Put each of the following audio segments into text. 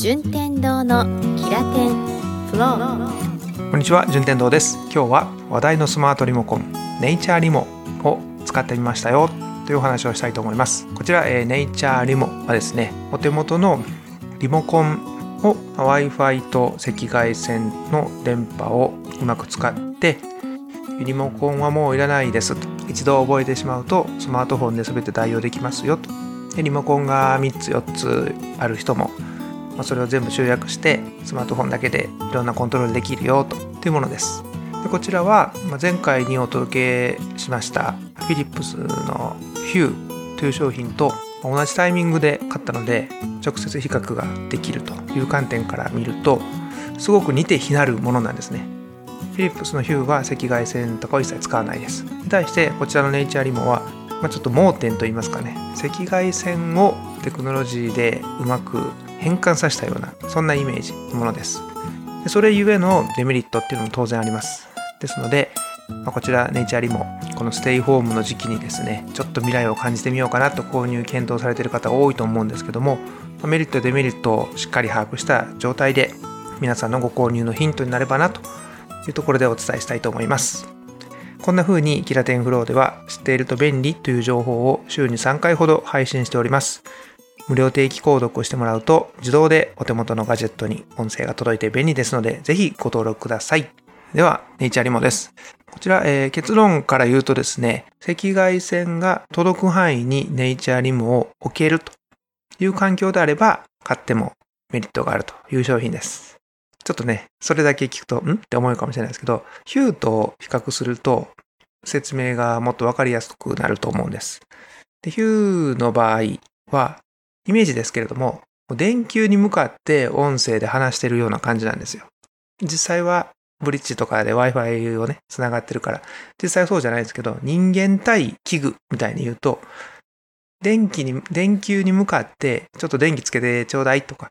順天堂のキラテンフロー。こんにちは順天堂です。今日は話題のスマートリモコンネイチャーリモを使ってみましたよ。というお話をしたいと思います。こちら、えー、ネイチャーリモはですねお手元のリモコンを Wi-Fi と赤外線の電波をうまく使ってリモコンはもういらないですと。一度覚えてしまうとスマートフォンで全て代用できますよと。リモコンが3つ4つある人も、まあ、それを全部集約してスマートフォンだけでいろんなコントロールできるよというものです。でこちらは前回にお届けしましたフィリップスのヒューという商品と同じタイミングで買ったので直接比較ができるという観点から見るとすごく似て非なるものなんですね。フィリップスのヒューは赤外線とかを一切使わないです。に対してこちらのネイチャーリモはまあ、ちょっと盲点といいますかね。赤外線をテクノロジーでうまく変換させたようなそんなイメージのものです。でそれゆえのデメリットっていうのも当然あります。ですので、まあ、こちらネイチャーリもこのステイホームの時期にですねちょっと未来を感じてみようかなと購入検討されている方多いと思うんですけどもメリットデメリットをしっかり把握した状態で皆さんのご購入のヒントになればなというところでお伝えしたいと思います。こんな風にキラテンフローでは知っていると便利という情報を週に3回ほど配信しております。無料定期購読をしてもらうと自動でお手元のガジェットに音声が届いて便利ですのでぜひご登録ください。では、ネイチャーリモです。こちら、えー、結論から言うとですね、赤外線が届く範囲にネイチャーリモを置けるという環境であれば買ってもメリットがあるという商品です。ちょっとね、それだけ聞くと、ん？って思うかもしれないですけど、ヒューと比較すると、説明がもっとわかりやすくなると思うんです。で、ヒューの場合は、イメージですけれども、電球に向かって音声で話してるような感じなんですよ。実際は、ブリッジとかで Wi-Fi をね、繋がってるから、実際はそうじゃないですけど、人間対器具みたいに言うと、電気に、電球に向かって、ちょっと電気つけてちょうだいとか、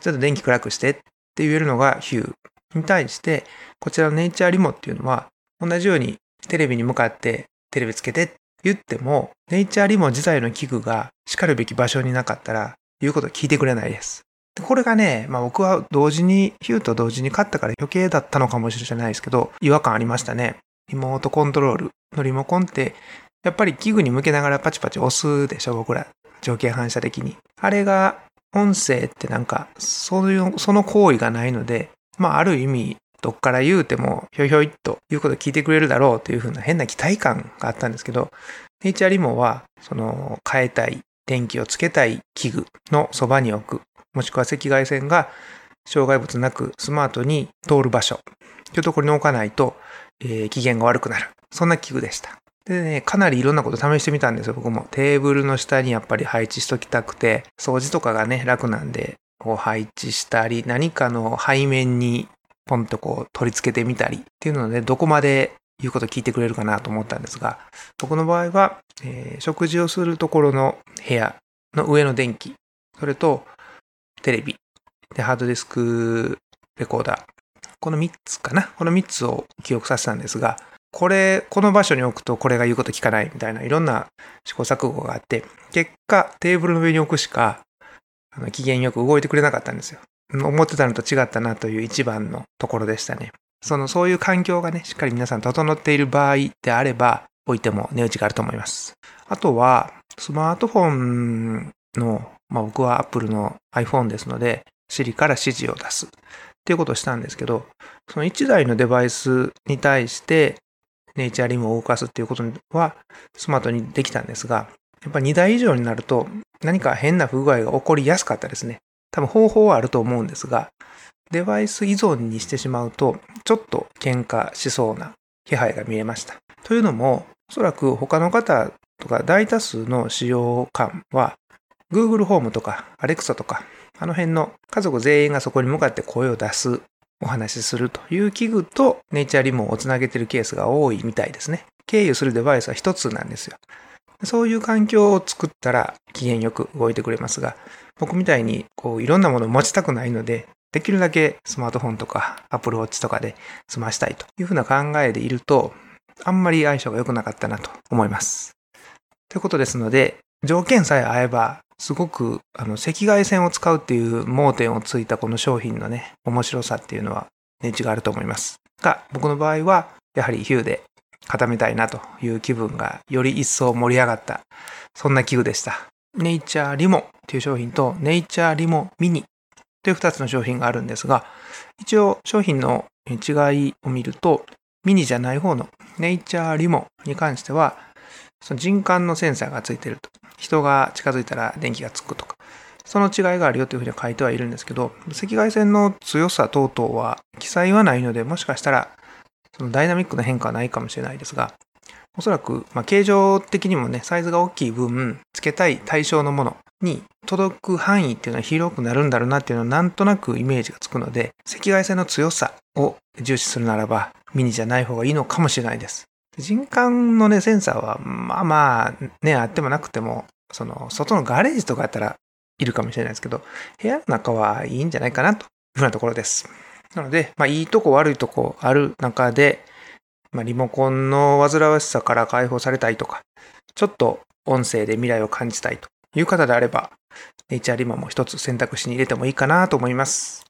ちょっと電気暗くしてって言えるのがヒューに対して、こちらのネイチャーリモっていうのは、同じようにテレビに向かってテレビつけてって言っても、ネイチャーリモ自体の器具が叱るべき場所になかったら、言うこと聞いてくれないです。これがね、まあ僕は同時に、ヒューと同時に買ったから余計だったのかもしれないですけど、違和感ありましたね。リモートコントロールのリモコンって、やっぱり器具に向けながらパチパチ押すでしょ、僕ら。条件反射的に。あれが音声ってなんか、そういう、その行為がないので、まあある意味、どっから言うても、ひょいひょいっということ聞いてくれるだろうというふうな変な期待感があったんですけど、ネイチャーリモは、その、変えたい、電気をつけたい器具のそばに置く、もしくは赤外線が障害物なくスマートに通る場所というところに置かないと、えー、機嫌が悪くなる。そんな器具でした。でね、かなりいろんなこと試してみたんですよ、僕も。テーブルの下にやっぱり配置しときたくて、掃除とかがね、楽なんで、こう配置したり、何かの背面にポンとこう取り付けてみたりっていうので、どこまで言うこと聞いてくれるかなと思ったんですが、僕の場合は、えー、食事をするところの部屋の上の電気、それとテレビ、で、ハードディスクレコーダー、この3つかな？この3つを記憶させたんですが、これ、この場所に置くとこれが言うこと聞かないみたいないろんな試行錯誤があって、結果テーブルの上に置くしか、あの機嫌よく動いてくれなかったんですよ。思ってたのと違ったなという一番のところでしたね。その、そういう環境がね、しっかり皆さん整っている場合であれば、置いても値打ちがあると思います。あとは、スマートフォンの、まあ僕は Apple の iPhone ですので、Siri から指示を出すっていうことをしたんですけど、その1台のデバイスに対してネイチャーリムを動かすっていうことはスマートにできたんですが、やっぱ2台以上になると何か変な不具合が起こりやすかったですね。多分方法はあると思うんですが、デバイス依存にしてしまうと、ちょっと喧嘩しそうな気配が見えました。というのも、おそらく他の方とか大多数の使用感は、Google ホームとか Alexa とか、あの辺の家族全員がそこに向かって声を出すお話しするという器具とネイチャーリモンをつなげているケースが多いみたいですね。経由するデバイスは一つなんですよ。そういう環境を作ったら機嫌よく動いてくれますが、僕みたいにこういろんなものを持ちたくないので、できるだけスマートフォンとか Apple Watch とかで済ましたいというふうな考えでいると、あんまり相性が良くなかったなと思います。ということですので、条件さえ合えばすごくあの赤外線を使うっていう盲点をついたこの商品のね、面白さっていうのは値打ちがあると思います。が、僕の場合はやはりヒューで固めたいなという気分がより一層盛り上がった、そんな器具でした。ネイチャーリモっていう商品とネイチャーリモミニという2つの商品があるんですが、一応商品の違いを見ると、ミニじゃない方のネイチャーリモに関しては、その人感のセンサーがついてると。人が近づいたら電気がつくとか、その違いがあるよというふうに書いてはいるんですけど、赤外線の強さ等々は記載はないので、もしかしたらそのダイナミックな変化はないかもしれないですが、おそらく、まあ、形状的にもね、サイズが大きい分、付けたい対象のものに届く範囲っていうのは広くなるんだろうなっていうのはなんとなくイメージがつくので、赤外線の強さを重視するならば、ミニじゃない方がいいのかもしれないです。人感のね、センサーは、まあまあ、ね、あってもなくても、その、外のガレージとかやったらいるかもしれないですけど、部屋の中はいいんじゃないかなというふうなところです。なので、まあ、いいとこ悪いとこある中で、まあ、リモコンの煩わしさから解放されたいとか、ちょっと音声で未来を感じたいという方であれば、ネイチャーリモも一つ選択肢に入れてもいいかなと思います。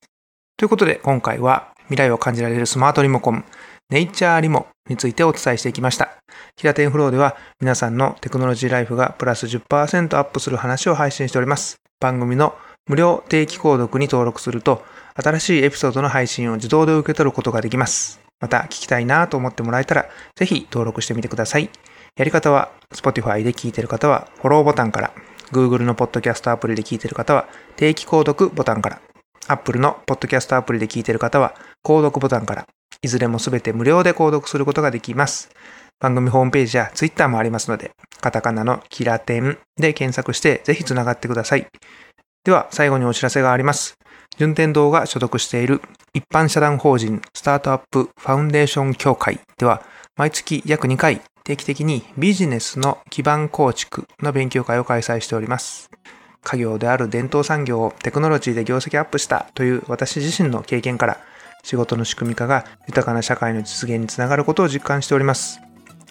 ということで、今回は未来を感じられるスマートリモコン、ネイチャーリモについてお伝えしていきました。平天フローでは皆さんのテクノロジーライフがプラス10%アップする話を配信しております。番組の無料定期購読に登録すると新しいエピソードの配信を自動で受け取ることができます。また聞きたいなと思ってもらえたら、ぜひ登録してみてください。やり方は、Spotify で聞いている方は、フォローボタンから、Google のポッドキャストアプリで聞いている方は、定期購読ボタンから、Apple のポッドキャストアプリで聞いている方は、購読ボタンから、いずれもすべて無料で購読することができます。番組ホームページや Twitter もありますので、カタカナのキラテンで検索して、ぜひ繋がってください。では、最後にお知らせがあります。順天堂が所属している一般社団法人スタートアップファウンデーション協会では、毎月約2回定期的にビジネスの基盤構築の勉強会を開催しております。家業である伝統産業をテクノロジーで業績アップしたという私自身の経験から仕事の仕組み化が豊かな社会の実現につながることを実感しております。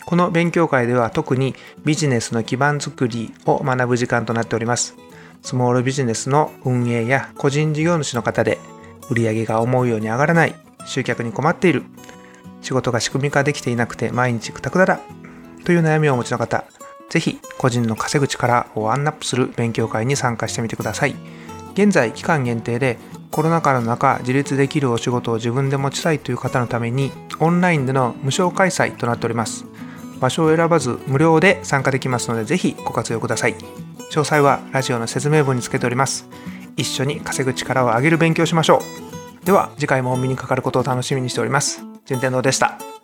この勉強会では特にビジネスの基盤づくりを学ぶ時間となっております。スモールビジネスの運営や個人事業主の方で売上が思うように上がらない、集客に困っている、仕事が仕組み化できていなくて毎日くたくただという悩みをお持ちの方、ぜひ個人の稼ぐ力をワンナップする勉強会に参加してみてください。現在期間限定でコロナ禍の中自立できるお仕事を自分で持ちたいという方のためにオンラインでの無償開催となっております。場所を選ばず無料で参加できますのでぜひご活用ください。詳細はラジオの説明文につけております。一緒に稼ぐ力を上げる勉強しましょう。では次回もお目にかかることを楽しみにしております。順天堂でした。